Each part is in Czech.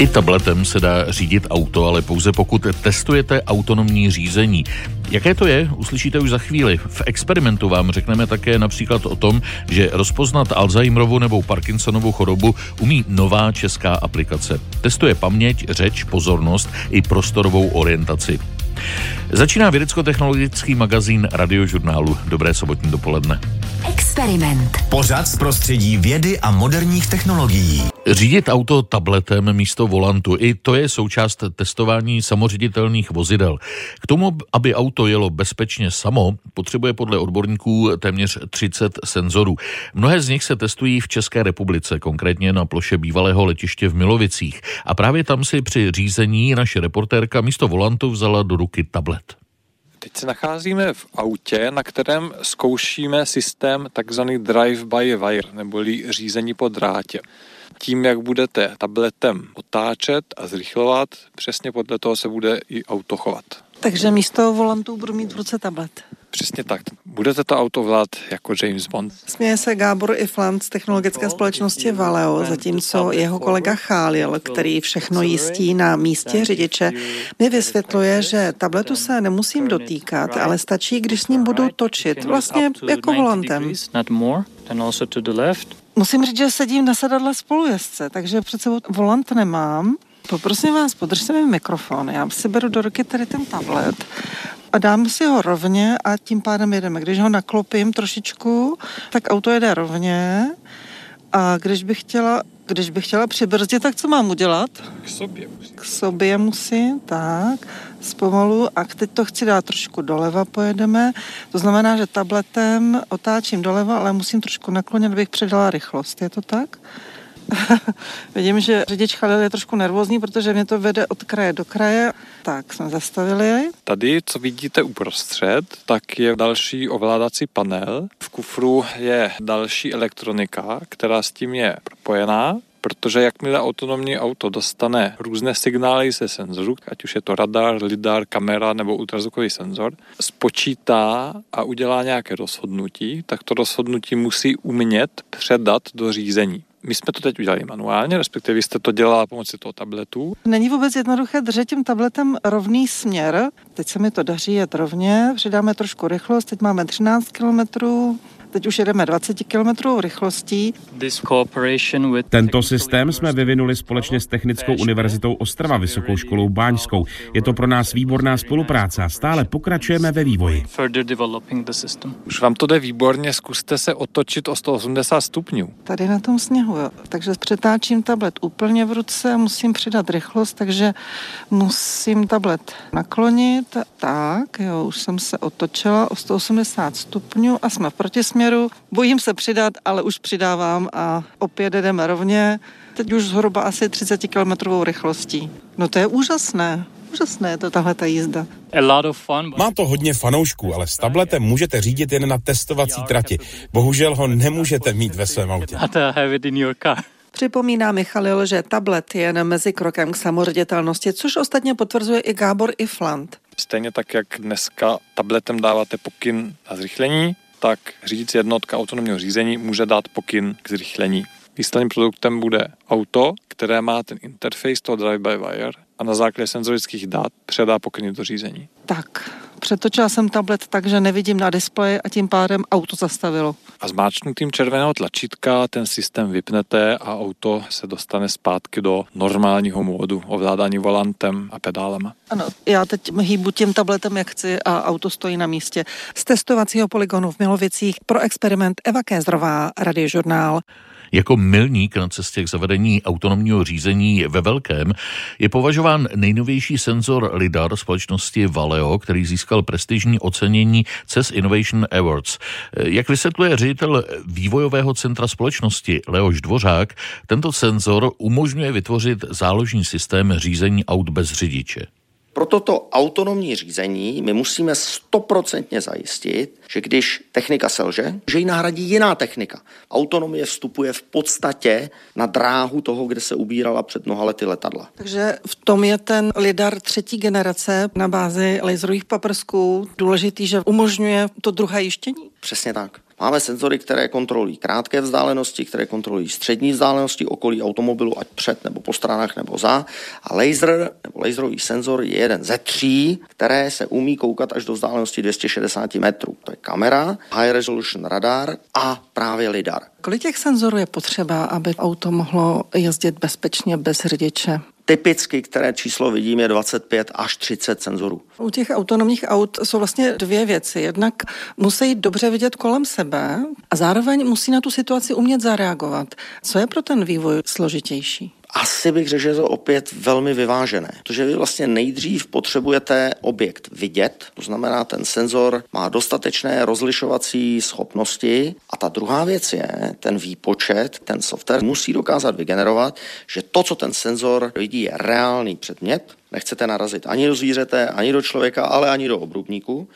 I tabletem se dá řídit auto, ale pouze pokud testujete autonomní řízení. Jaké to je, uslyšíte už za chvíli. V experimentu vám řekneme také například o tom, že rozpoznat Alzheimerovu nebo Parkinsonovu chorobu umí nová česká aplikace. Testuje paměť, řeč, pozornost i prostorovou orientaci. Začíná vědecko-technologický magazín radiožurnálu. Dobré sobotní dopoledne. Experiment. Pořad z prostředí vědy a moderních technologií. Řídit auto tabletem místo volantu, i to je součást testování samoředitelných vozidel. K tomu, aby auto jelo bezpečně samo, potřebuje podle odborníků téměř 30 senzorů. Mnohé z nich se testují v České republice, konkrétně na ploše bývalého letiště v Milovicích. A právě tam si při řízení naše reportérka místo volantu vzala do ruky tablet. Teď se nacházíme v autě, na kterém zkoušíme systém takzvaný drive-by-wire, neboli řízení po drátě. Tím, jak budete tabletem otáčet a zrychlovat, přesně podle toho se bude i auto chovat. Takže místo volantu budu mít v ruce tablet. Přesně tak. Budete to auto vlád jako James Bond. Směje se Gábor Ifland z technologické společnosti Valeo, zatímco jeho kolega Chálil, který všechno jistí na místě řidiče, mi vysvětluje, že tabletu se nemusím dotýkat, ale stačí, když s ním budu točit, vlastně jako volantem. Musím říct, že sedím na sedadle spolujezdce, takže před sebou volant nemám. Poprosím vás, podržte mi mikrofon. Já si beru do ruky tady ten tablet a dám si ho rovně a tím pádem jedeme. Když ho naklopím trošičku, tak auto jede rovně a když bych chtěla, když bych chtěla přibrzdit, tak co mám udělat? K sobě musím. K sobě musím, tak, zpomalu a teď to chci dát trošku doleva, pojedeme. To znamená, že tabletem otáčím doleva, ale musím trošku naklonit, abych předala rychlost. Je to tak? Vidím, že řidič Chalil je trošku nervózní, protože mě to vede od kraje do kraje. Tak, jsme zastavili. Tady, co vidíte uprostřed, tak je další ovládací panel. V kufru je další elektronika, která s tím je propojená protože jakmile autonomní auto dostane různé signály ze senzoru, ať už je to radar, lidar, kamera nebo ultrazvukový senzor, spočítá a udělá nějaké rozhodnutí, tak to rozhodnutí musí umět předat do řízení. My jsme to teď udělali manuálně, respektive vy jste to dělala pomocí toho tabletu. Není vůbec jednoduché držet tím tabletem rovný směr. Teď se mi to daří jet rovně, přidáme trošku rychlost, teď máme 13 kilometrů, Teď už jedeme 20 km rychlostí. Tento systém jsme vyvinuli společně s Technickou univerzitou Ostrava Vysokou školou Báňskou. Je to pro nás výborná spolupráce a stále pokračujeme ve vývoji. Už vám to jde výborně, zkuste se otočit o 180 stupňů. Tady na tom sněhu, jo. Takže přetáčím tablet úplně v ruce, musím přidat rychlost, takže musím tablet naklonit. Tak, jo, už jsem se otočila o 180 stupňů a jsme v protisměru směru. Bojím se přidat, ale už přidávám a opět jdeme rovně. Teď už zhruba asi 30 km rychlostí. No to je úžasné. Úžasné je to tahle ta jízda. Má to hodně fanoušků, ale s tabletem můžete řídit jen na testovací trati. Bohužel ho nemůžete mít ve svém autě. Připomíná Michalil, že tablet je jen mezi krokem k samoředitelnosti, což ostatně potvrzuje i Gábor Ifland. Stejně tak, jak dneska tabletem dáváte pokyn na zrychlení, tak řídící jednotka autonomního řízení může dát pokyn k zrychlení. Výsledným produktem bude auto, které má ten interface toho drive-by-wire a na základě senzorických dat předá pokyny do řízení. Tak, přetočila jsem tablet tak, že nevidím na displeji a tím pádem auto zastavilo. A zmáčknutím červeného tlačítka ten systém vypnete a auto se dostane zpátky do normálního módu ovládání volantem a pedálema. Ano, já teď hýbu tím tabletem, jak chci a auto stojí na místě. Z testovacího poligonu v Milovicích pro experiment Eva Kézrová, radiožurnál. Jako milník na cestě k zavedení autonomního řízení ve velkém je považován nejnovější senzor LIDAR společnosti Valeo, který získal prestižní ocenění CES Innovation Awards. Jak vysvětluje ředitel vývojového centra společnosti Leoš Dvořák, tento senzor umožňuje vytvořit záložní systém řízení aut bez řidiče. Pro toto autonomní řízení my musíme stoprocentně zajistit, že když technika selže, že ji nahradí jiná technika. Autonomie vstupuje v podstatě na dráhu toho, kde se ubírala před mnoha lety letadla. Takže v tom je ten lidar třetí generace na bázi laserových paprsků důležitý, že umožňuje to druhé jištění? Přesně tak. Máme senzory, které kontrolují krátké vzdálenosti, které kontrolují střední vzdálenosti okolí automobilu, ať před nebo po stranách nebo za. A laser nebo laserový senzor je jeden ze tří, které se umí koukat až do vzdálenosti 260 metrů. To je kamera, high resolution radar a právě lidar. Kolik těch senzorů je potřeba, aby auto mohlo jezdit bezpečně bez řidiče? Typicky, které číslo vidím, je 25 až 30 senzorů. U těch autonomních aut jsou vlastně dvě věci. Jednak musí dobře vidět kolem sebe a zároveň musí na tu situaci umět zareagovat. Co je pro ten vývoj složitější? Asi bych řekl, že je to opět velmi vyvážené. Protože vy vlastně nejdřív potřebujete objekt vidět, to znamená, ten senzor má dostatečné rozlišovací schopnosti. A ta druhá věc je, ten výpočet, ten software musí dokázat vygenerovat, že to, co ten senzor vidí, je reálný předmět, nechcete narazit ani do zvířete, ani do člověka, ale ani do obrubníku.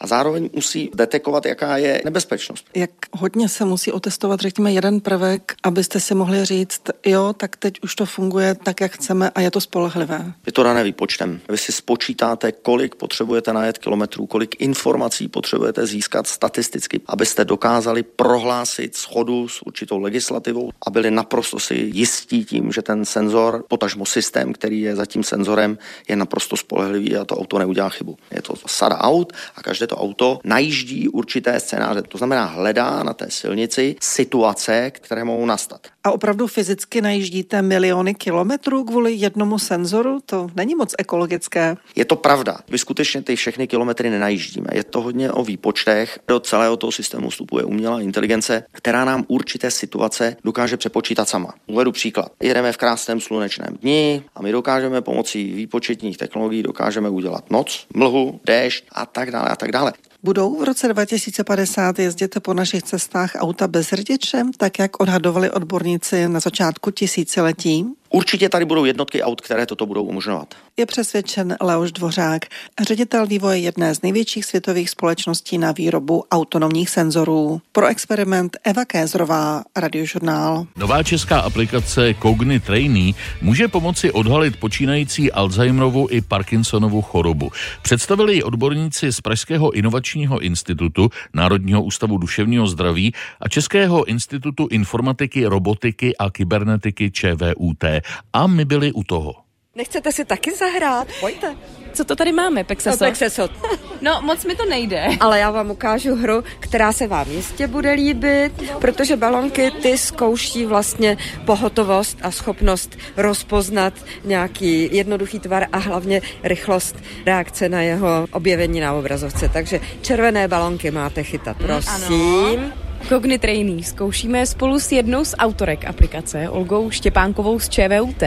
A zároveň musí detekovat, jaká je nebezpečnost. Jak hodně se musí otestovat, řekněme, jeden prvek, abyste si mohli říct, jo, tak teď už to funguje tak, jak chceme a je to spolehlivé. Je to dané výpočtem. Vy si spočítáte, kolik potřebujete najet kilometrů, kolik informací potřebujete získat statisticky, abyste dokázali prohlásit schodu s určitou legislativou a byli naprosto si jistí tím, že ten senzor, potažmo systém, který je za tím senzorem, je naprosto spolehlivý a to auto neudělá chybu. Je to sada aut a každé to auto najíždí určité scénáře. To znamená, hledá na té silnici situace, které mohou nastat. A opravdu fyzicky najíždíte miliony kilometrů kvůli jednomu senzoru? To není moc ekologické. Je to pravda. Vy skutečně ty všechny kilometry nenajíždíme. Je to hodně o výpočtech. Do celého toho systému vstupuje umělá inteligence, která nám určité situace dokáže přepočítat sama. Uvedu příklad. Jedeme v krásném slunečném dni a my dokážeme pomocí výpočetních technologií dokážeme udělat noc, mlhu, déšť a tak dále a tak dále. Budou v roce 2050 jezdit po našich cestách auta bez řidiče, tak jak odhadovali odborníci na začátku tisíciletí? Určitě tady budou jednotky aut, které toto budou umožňovat. Je přesvědčen Leoš Dvořák, ředitel vývoje jedné z největších světových společností na výrobu autonomních senzorů. Pro experiment Eva Kézrová, Radiožurnál. Nová česká aplikace Cogni Trainee může pomoci odhalit počínající Alzheimerovu i Parkinsonovu chorobu. Představili ji odborníci z Pražského inovačního institutu, Národního ústavu duševního zdraví a Českého institutu informatiky, robotiky a kybernetiky ČVUT a my byli u toho. Nechcete si taky zahrát? Pojďte. Co to tady máme, Pexesot? No, no, moc mi to nejde. Ale já vám ukážu hru, která se vám jistě bude líbit, protože balonky ty zkouší vlastně pohotovost a schopnost rozpoznat nějaký jednoduchý tvar a hlavně rychlost reakce na jeho objevení na obrazovce. Takže červené balonky máte chytat, prosím. Ano. Cogni Trainee zkoušíme spolu s jednou z autorek aplikace, Olgou Štěpánkovou z ČVUT.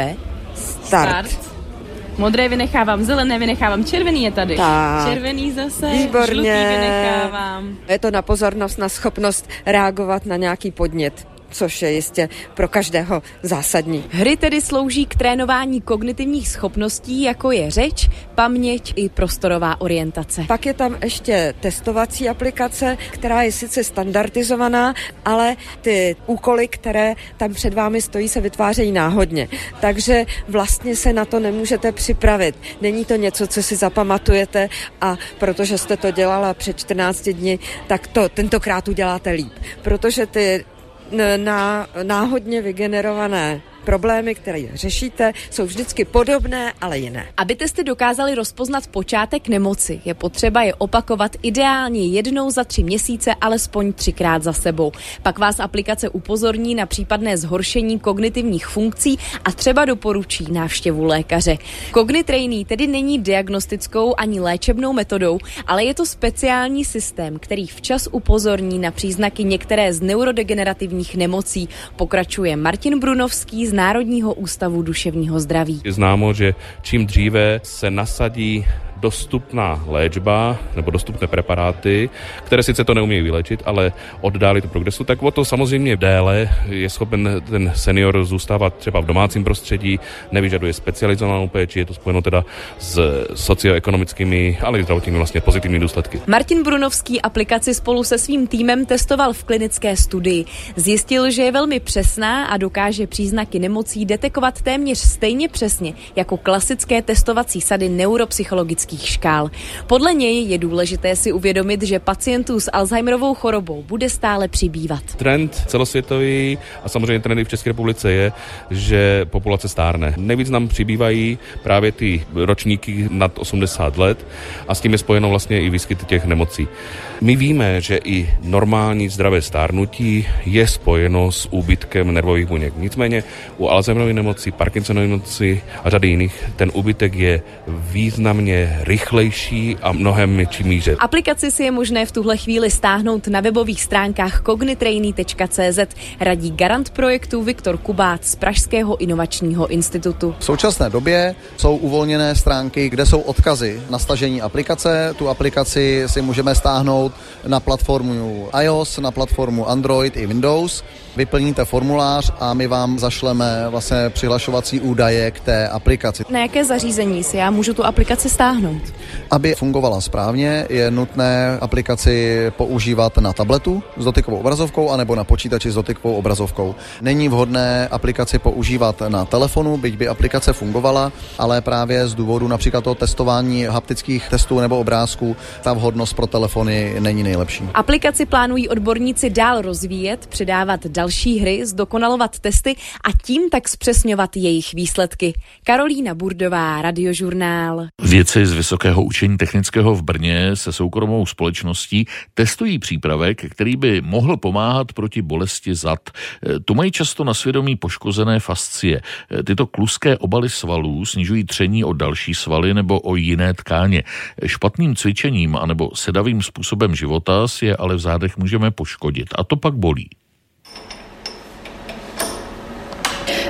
Start. Start. Modré vynechávám, zelené vynechávám, červený je tady. Tak. Červený zase, Výborně. žlutý vynechávám. Je to na pozornost, na schopnost reagovat na nějaký podnět což je jistě pro každého zásadní. Hry tedy slouží k trénování kognitivních schopností, jako je řeč, paměť i prostorová orientace. Pak je tam ještě testovací aplikace, která je sice standardizovaná, ale ty úkoly, které tam před vámi stojí, se vytvářejí náhodně. Takže vlastně se na to nemůžete připravit. Není to něco, co si zapamatujete a protože jste to dělala před 14 dny, tak to tentokrát uděláte líp. Protože ty na náhodně vygenerované problémy, které řešíte, jsou vždycky podobné, ale jiné. Aby testy dokázali rozpoznat počátek nemoci, je potřeba je opakovat ideálně jednou za tři měsíce, alespoň třikrát za sebou. Pak vás aplikace upozorní na případné zhoršení kognitivních funkcí a třeba doporučí návštěvu lékaře. Cognitrainee tedy není diagnostickou ani léčebnou metodou, ale je to speciální systém, který včas upozorní na příznaky některé z neurodegenerativních nemocí. Pokračuje Martin Brunovský z Národního ústavu duševního zdraví. Je známo, že čím dříve se nasadí dostupná léčba nebo dostupné preparáty, které sice to neumějí vylečit, ale oddálí to progresu, tak o to samozřejmě déle je schopen ten senior zůstávat třeba v domácím prostředí, nevyžaduje specializovanou péči, je to spojeno teda s socioekonomickými, ale i zdravotními vlastně pozitivními důsledky. Martin Brunovský aplikaci spolu se svým týmem testoval v klinické studii. Zjistil, že je velmi přesná a dokáže příznaky nemocí detekovat téměř stejně přesně jako klasické testovací sady neuropsychologických klinických škál. Podle něj je důležité si uvědomit, že pacientů s Alzheimerovou chorobou bude stále přibývat. Trend celosvětový a samozřejmě trend v České republice je, že populace stárne. Nejvíc nám přibývají právě ty ročníky nad 80 let a s tím je spojeno vlastně i výskyt těch nemocí. My víme, že i normální zdravé stárnutí je spojeno s úbytkem nervových buněk. Nicméně u Alzheimerovy nemoci, Parkinsonovy nemoci a řady jiných ten úbytek je významně rychlejší a mnohem větší míře. Aplikaci si je možné v tuhle chvíli stáhnout na webových stránkách cognitrainy.cz, radí garant projektu Viktor Kubát z Pražského inovačního institutu. V současné době jsou uvolněné stránky, kde jsou odkazy na stažení aplikace. Tu aplikaci si můžeme stáhnout na platformu iOS, na platformu Android i Windows vyplníte formulář a my vám zašleme vlastně přihlašovací údaje k té aplikaci. Na jaké zařízení si já můžu tu aplikaci stáhnout? Aby fungovala správně, je nutné aplikaci používat na tabletu s dotykovou obrazovkou anebo na počítači s dotykovou obrazovkou. Není vhodné aplikaci používat na telefonu, byť by aplikace fungovala, ale právě z důvodu například toho testování haptických testů nebo obrázků ta vhodnost pro telefony není nejlepší. Aplikaci plánují odborníci dál rozvíjet, předávat dal další hry, zdokonalovat testy a tím tak zpřesňovat jejich výsledky. Karolína Burdová, Radiožurnál. Věci z Vysokého učení technického v Brně se soukromou společností testují přípravek, který by mohl pomáhat proti bolesti zad. Tu mají často na svědomí poškozené fascie. Tyto kluské obaly svalů snižují tření o další svaly nebo o jiné tkáně. Špatným cvičením anebo sedavým způsobem života si je ale v zádech můžeme poškodit a to pak bolí.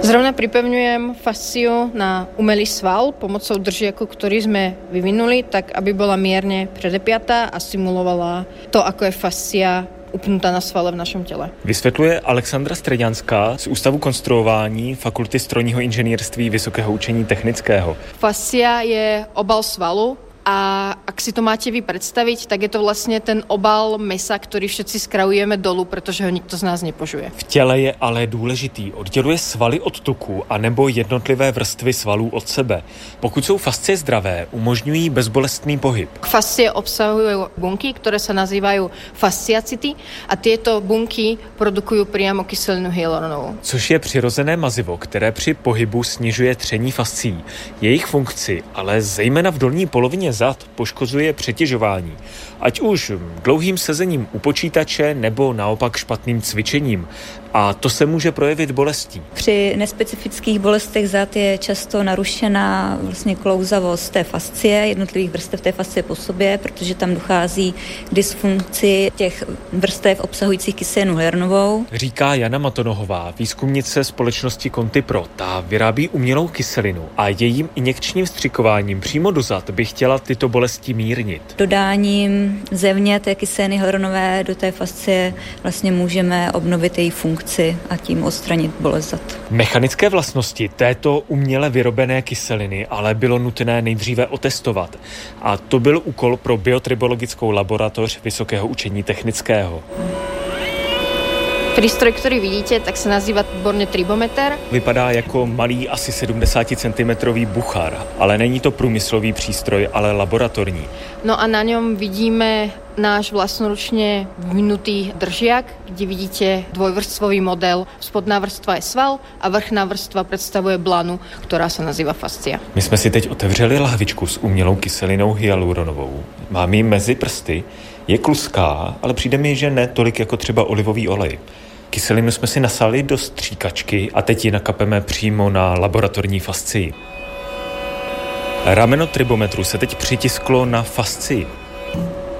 Zrovna pripevňujem fasciu na umelý sval pomocou držiaku, ktorý sme vyvinuli, tak aby bola mierne predepiatá a simulovala to, ako je fascia upnutá na svale v našem těle. Vysvětluje Alexandra Středňanská z Ústavu konstruování Fakulty strojního inženýrství Vysokého učení technického. Fascia je obal svalu, a ak si to máte vy predstaviť, tak je to vlastně ten obal mesa, který všetci skravujeme dolu, protože ho nikto z nás nepožuje. V těle je ale důležitý. Odděluje svaly od tuku a nebo jednotlivé vrstvy svalů od sebe. Pokud jsou fascie zdravé, umožňují bezbolestný pohyb. Fascie obsahují bunky, které se nazývají fasciacity a tyto bunky produkují přímo kyselinu hyaluronovou. Což je přirozené mazivo, které při pohybu snižuje tření fascí. Jejich funkci, ale zejména v dolní polovině zad poškozuje přetěžování, ať už dlouhým sezením u počítače nebo naopak špatným cvičením a to se může projevit bolestí. Při nespecifických bolestech zad je často narušená vlastně klouzavost té fascie, jednotlivých vrstev té fascie po sobě, protože tam dochází k dysfunkci těch vrstev obsahujících kyselinu hyaluronovou. Říká Jana Matonohová, výzkumnice společnosti Pro. Ta vyrábí umělou kyselinu a jejím injekčním vstřikováním přímo do zad by chtěla tyto bolesti mírnit. Dodáním zevně té kyseliny hyaluronové do té fascie vlastně můžeme obnovit její funkci funkci a tím odstranit bolest zad. Mechanické vlastnosti této uměle vyrobené kyseliny ale bylo nutné nejdříve otestovat. A to byl úkol pro biotribologickou laboratoř Vysokého učení technického. Přístroj, který vidíte, tak se nazývá odborně tribometer. Vypadá jako malý asi 70 cm buchar, ale není to průmyslový přístroj, ale laboratorní. No a na něm vidíme náš vlastnoručně vynutý držiak, kde vidíte dvojvrstvový model. Spodná vrstva je sval a vrchná vrstva představuje blanu, která se nazývá fascia. My jsme si teď otevřeli lahvičku s umělou kyselinou hyaluronovou. Mám ji mezi prsty, je kluská, ale přijde mi, že ne tolik jako třeba olivový olej. Kyselinu jsme si nasali do stříkačky a teď ji nakapeme přímo na laboratorní fascii. Rameno tribometru se teď přitisklo na fascii.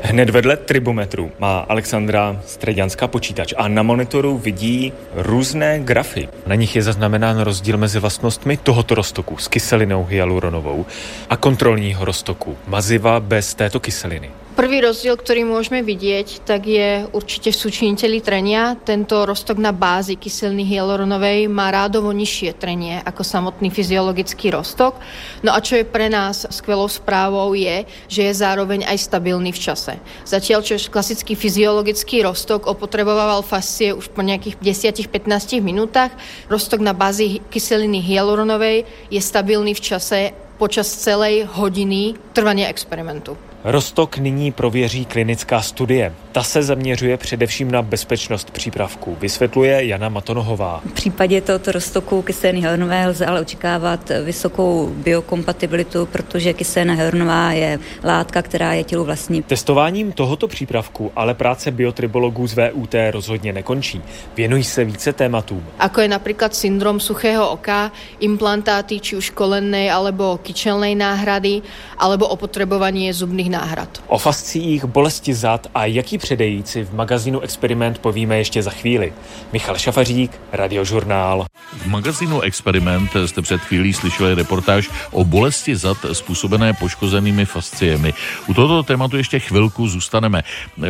Hned vedle tribometru má Alexandra Stredianská počítač a na monitoru vidí různé grafy. Na nich je zaznamenán rozdíl mezi vlastnostmi tohoto roztoku s kyselinou hyaluronovou a kontrolního roztoku maziva bez této kyseliny. Prvý rozdíl, který můžeme vidět, tak je určitě v súčiniteli trenia. Tento rostok na bázi kyseliny hyaluronovej má rádovo nižšie trenie ako samotný fyziologický rostok. No a čo je pre nás skvelou správou je, že je zároveň aj stabilný v čase. Zatiaľ, čo klasický fyziologický rostok opotreboval fascie už po nejakých 10-15 minútach, rostok na bázi kyseliny hyaluronovej je stabilný v čase počas celej hodiny trvania experimentu. Rostok nyní prověří klinická studie. Ta se zaměřuje především na bezpečnost přípravku, vysvětluje Jana Matonohová. V případě tohoto roztoku kyseliny hyaluronové lze ale očekávat vysokou biokompatibilitu, protože kyselina hyaluronová je látka, která je tělu vlastní. Testováním tohoto přípravku ale práce biotribologů z VUT rozhodně nekončí. Věnují se více tématům. Ako je například syndrom suchého oka, implantáty či už kolennej alebo kyčelnej náhrady, alebo opotrebovanie zubných náhrad. O fasciích, bolesti zad a jaký předejít si v magazínu Experiment povíme ještě za chvíli. Michal Šafařík, Radiožurnál. V magazínu Experiment jste před chvílí slyšeli reportáž o bolesti zad způsobené poškozenými fasciemi. U tohoto tématu ještě chvilku zůstaneme.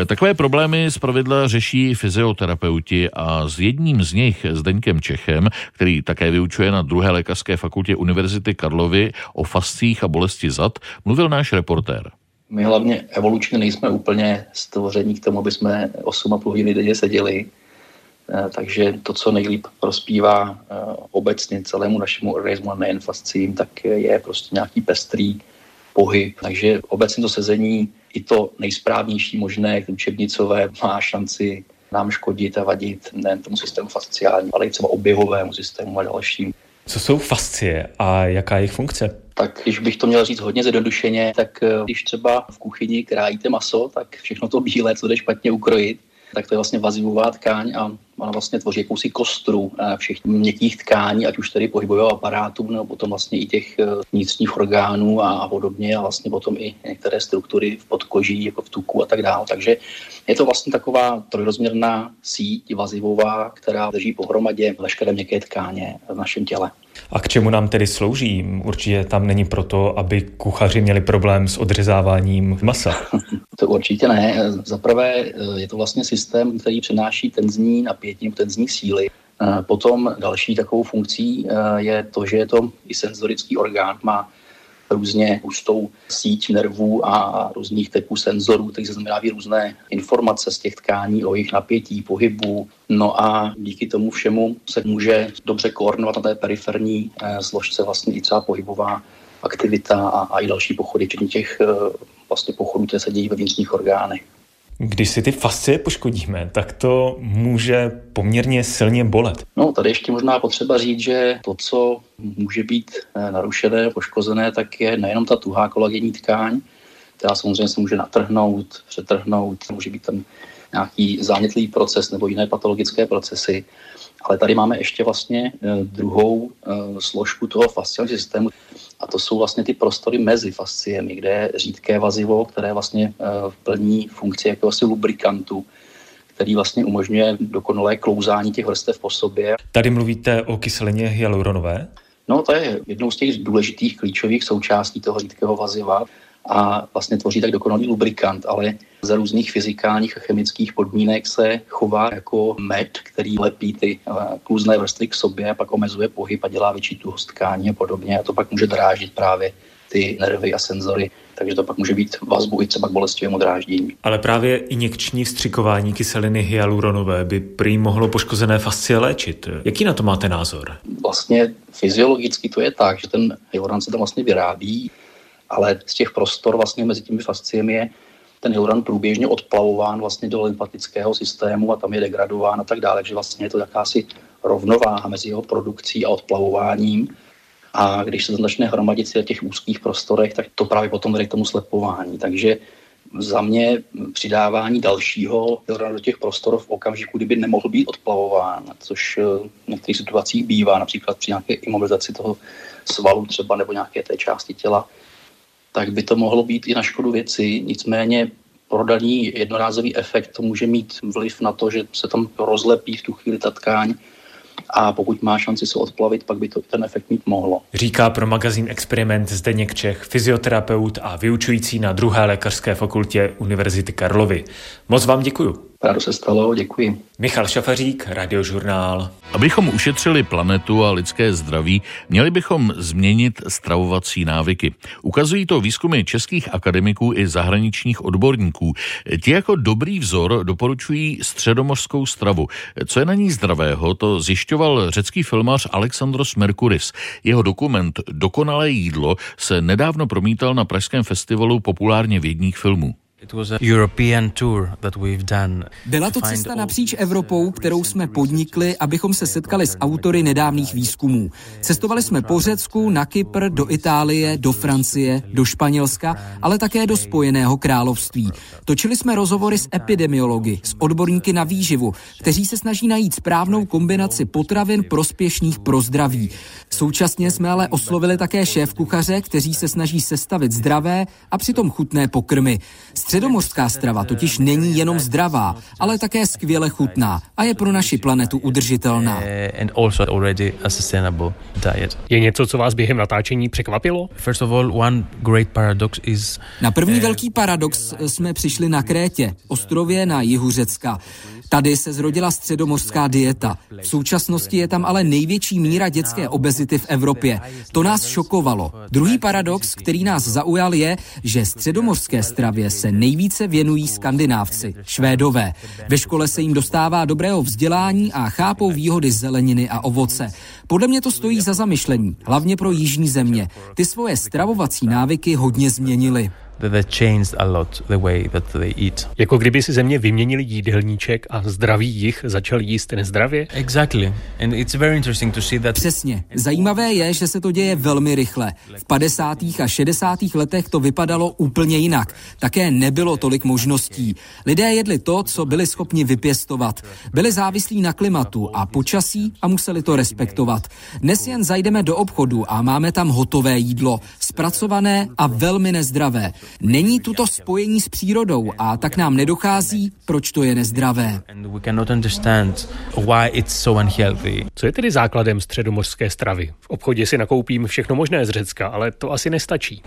Takové problémy zpravidla řeší fyzioterapeuti a s jedním z nich, s Deňkem Čechem, který také vyučuje na druhé lékařské fakultě Univerzity Karlovy o fascích a bolesti zad, mluvil náš reportér. My hlavně evolučně nejsme úplně stvoření k tomu, aby jsme 8,5 hodiny denně seděli. Eh, takže to, co nejlíp prospívá eh, obecně celému našemu organismu a nejen fascím, tak je prostě nějaký pestrý pohyb. Takže obecně to sezení i to nejsprávnější možné, učebnicové, má šanci nám škodit a vadit nejen tomu systému fasciálnímu, ale i třeba oběhovému systému a dalším. Co jsou fascie a jaká je jejich funkce? Tak když bych to měl říct hodně zjednodušeně, tak eh, když třeba v kuchyni krájíte maso, tak všechno to bílé, co jde špatně ukrojit, tak to je vlastně vazivová tkáň a ona vlastně tvoří jakousi kostru eh, všech měkkých tkání, ať už tedy pohybového aparátu, nebo potom vlastně i těch eh, vnitřních orgánů a podobně a vlastně potom i některé struktury v podkoží, jako v tuku a tak dále. Takže je to vlastně taková trojrozměrná síť vazivová, která drží pohromadě veškeré měkké tkáně v našem těle. A k čemu nám tedy slouží? Určitě tam není proto, aby kuchaři měli problém s odřezáváním masa. to určitě ne. Za prvé eh, je to vlastně systém, který přenáší tenzní napětí, tenzní síly. Eh, potom další takovou funkcí eh, je to, že je to i senzorický orgán, má různě hustou síť nervů a různých typů senzorů, takže znamená různé informace z těch tkání o jejich napětí, pohybu. No a díky tomu všemu se může dobře koordinovat na té periferní eh, složce vlastně i třeba pohybová aktivita a, a i další pochody, včetně těch eh, vlastně pochodů, které se dějí ve vnitřních orgánech. Když si ty fascie poškodíme, tak to může poměrně silně bolet. No, tady ještě možná potřeba říct, že to, co může být eh, narušené, poškozené, tak je nejenom ta tuhá kolagenní tkáň, která samozřejmě se může natrhnout, přetrhnout, může být tam nějaký zánětlivý proces nebo jiné patologické procesy. Ale tady máme ještě vlastně eh, druhou eh, složku toho fasciálního systému, a to jsou vlastně ty prostory mezi fasciemi, kde je řídké vazivo, které vlastně eh, plní funkci jako asi lubrikantu, který vlastně umožňuje dokonalé klouzání těch vrstev po sobě. Tady mluvíte o kyselině hyaluronové? No, to je jednou z těch důležitých klíčových součástí toho řídkého vaziva a vlastně tvoří tak dokonalý lubrikant, ale za různých fyzikálních a chemických podmínek se chová jako med, který lepí ty eh, kluzné vrstvy k sobě a pak omezuje pohyb a dělá větší tuhost tkání a podobně a to pak může dráždit právě ty nervy a senzory, takže to pak může být vazbu i třeba k bolestivému dráždění. Ale právě injekční vstřikování kyseliny hyaluronové by prý mohlo poškozené fascie léčit. Jaký na to máte názor? Vlastně fyziologicky to je tak, že ten hyaluron se tam vlastně vyrábí ale z těch prostor vlastně mezi těmi fasciemi je ten hyaluron průběžně odplavován vlastně do lymfatického systému a tam je degradován a tak dále, takže vlastně je to jakási rovnováha mezi jeho produkcí a odplavováním. A když se to začne hromadit těch úzkých prostorech, tak to právě potom vede k tomu slepování. Takže za mě přidávání dalšího do těch prostor v okamžiku, kdyby nemohl být odplavován, což v některých situacích bývá, například při nějaké imobilizaci toho svalu třeba nebo nějaké té části těla, tak by to mohlo být i na škodu věci. Nicméně prodaný jednorázový efekt to může mít vliv na to, že se tam rozlepí v tu chvíli ta tkáň a pokud má šanci se odplavit, pak by to ten efekt mít mohlo. Říká pro magazín Experiment Zdeněk Čech, fyzioterapeut a vyučující na druhé lékařské fakultě Univerzity Karlovy. Moc vám děkuju. Rádo se stalo, děkuji. Michal Šafařík, Radiožurnál. Abychom ušetřili planetu a lidské zdraví, měli bychom změnit stravovací návyky. Ukazují to výzkumy českých akademiků i zahraničních odborníků. Ti jako dobrý vzor doporučují středomořskou stravu. Co je na ní zdravého, to zjišťoval řecký filmař Alexandros Merkuris. Jeho dokument Dokonalé jídlo se nedávno promítal na Pražském festivalu populárně vědních filmů. Byla to cesta napříč Evropou, kterou jsme podnikli, abychom se setkali s autory nedávných výzkumů. Cestovali jsme po Řecku, na Kypr, do Itálie, do Francie, do Španělska, ale také do Spojeného království. Točili jsme rozhovory s epidemiology, s odborníky na výživu, kteří se snaží najít správnou kombinaci potravin prospěšných pro zdraví. Současně jsme ale oslovili také šéf kuchaře, kteří se snaží sestavit zdravé a přitom chutné pokrmy. Středomořská strava totiž není jenom zdravá, ale také skvěle chutná a je pro naši planetu udržitelná. Je něco, co vás během natáčení překvapilo? Na první velký paradox jsme přišli na Krétě, ostrově na jihu Řecka. Tady se zrodila středomořská dieta. V současnosti je tam ale největší míra dětské obezity v Evropě. To nás šokovalo. Druhý paradox, který nás zaujal, je, že středomořské stravě se nejvíce věnují skandinávci, švédové. Ve škole se jim dostává dobrého vzdělání a chápou výhody zeleniny a ovoce. Podle mě to stojí za zamyšlení, hlavně pro jižní země. Ty svoje stravovací návyky hodně změnily that they changed a lot the way that they eat. Jako kdyby si země vyměnili jídelníček a zdravý jich začal jíst nezdravě? Exactly. And it's very interesting to see that. Přesně. Zajímavé je, že se to děje velmi rychle. V 50. a 60. letech to vypadalo úplně jinak. Také nebylo tolik možností. Lidé jedli to, co byli schopni vypěstovat. Byli závislí na klimatu a počasí a museli to respektovat. Dnes jen zajdeme do obchodu a máme tam hotové jídlo, zpracované a velmi nezdravé. Není tuto spojení s přírodou a tak nám nedochází, proč to je nezdravé. Co je tedy základem středomořské stravy? V obchodě si nakoupím všechno možné z Řecka, ale to asi nestačí.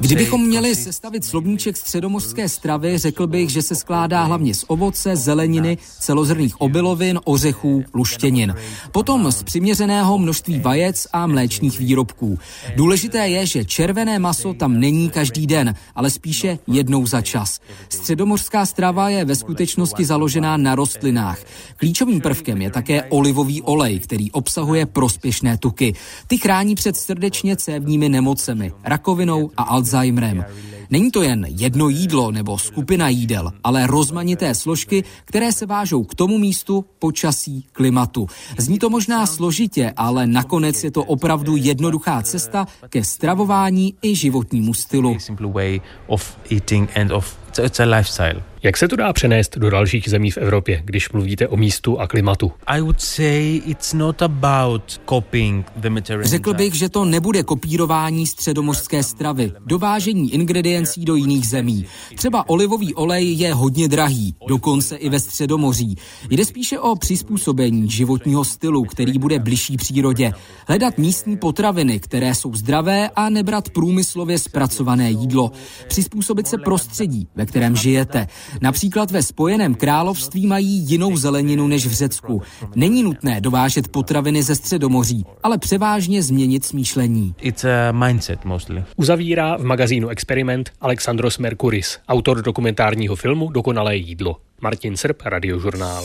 Kdybychom měli sestavit slovníček středomořské stravy, řekl bych, že se skládá hlavně z ovoce, zeleniny, celozrných obilovin, ořechů, luštěnin. Potom z přiměřeného množství vajec a mléčných výrobků. Důležité je, že červené maso tam není každý den, ale spíše jednou za čas. Středomořská strava je ve skutečnosti založená na rostlinách. Klíčovým prvkem je také olivový olej, který obsahuje prospěšné tuky. Ty chrání před srdečně cévními nemocemi, rakovinou a Alzheimerem. Není to jen jedno jídlo nebo skupina jídel, ale rozmanité složky, které se vážou k tomu místu, počasí, klimatu. Zní to možná složitě, ale nakonec je to opravdu jednoduchá cesta ke stravování i životnímu stylu. Jak se to dá přenést do dalších zemí v Evropě, když mluvíte o místu a klimatu? Řekl bych, že to nebude kopírování středomořské stravy, dovážení ingrediencí do jiných zemí. Třeba olivový olej je hodně drahý, dokonce i ve středomoří. Jde spíše o přizpůsobení životního stylu, který bude bližší přírodě. Hledat místní potraviny, které jsou zdravé a nebrat průmyslově zpracované jídlo. Přizpůsobit se prostředí, ve kterém žijete. Například ve Spojeném království mají jinou zeleninu než v Řecku. Není nutné dovážet potraviny ze Středomoří, ale převážně změnit smýšlení. It's a mindset mostly. Uzavírá v magazínu Experiment Alexandros Merkuris, autor dokumentárního filmu Dokonalé jídlo. Martin Srb, Radiožurnál.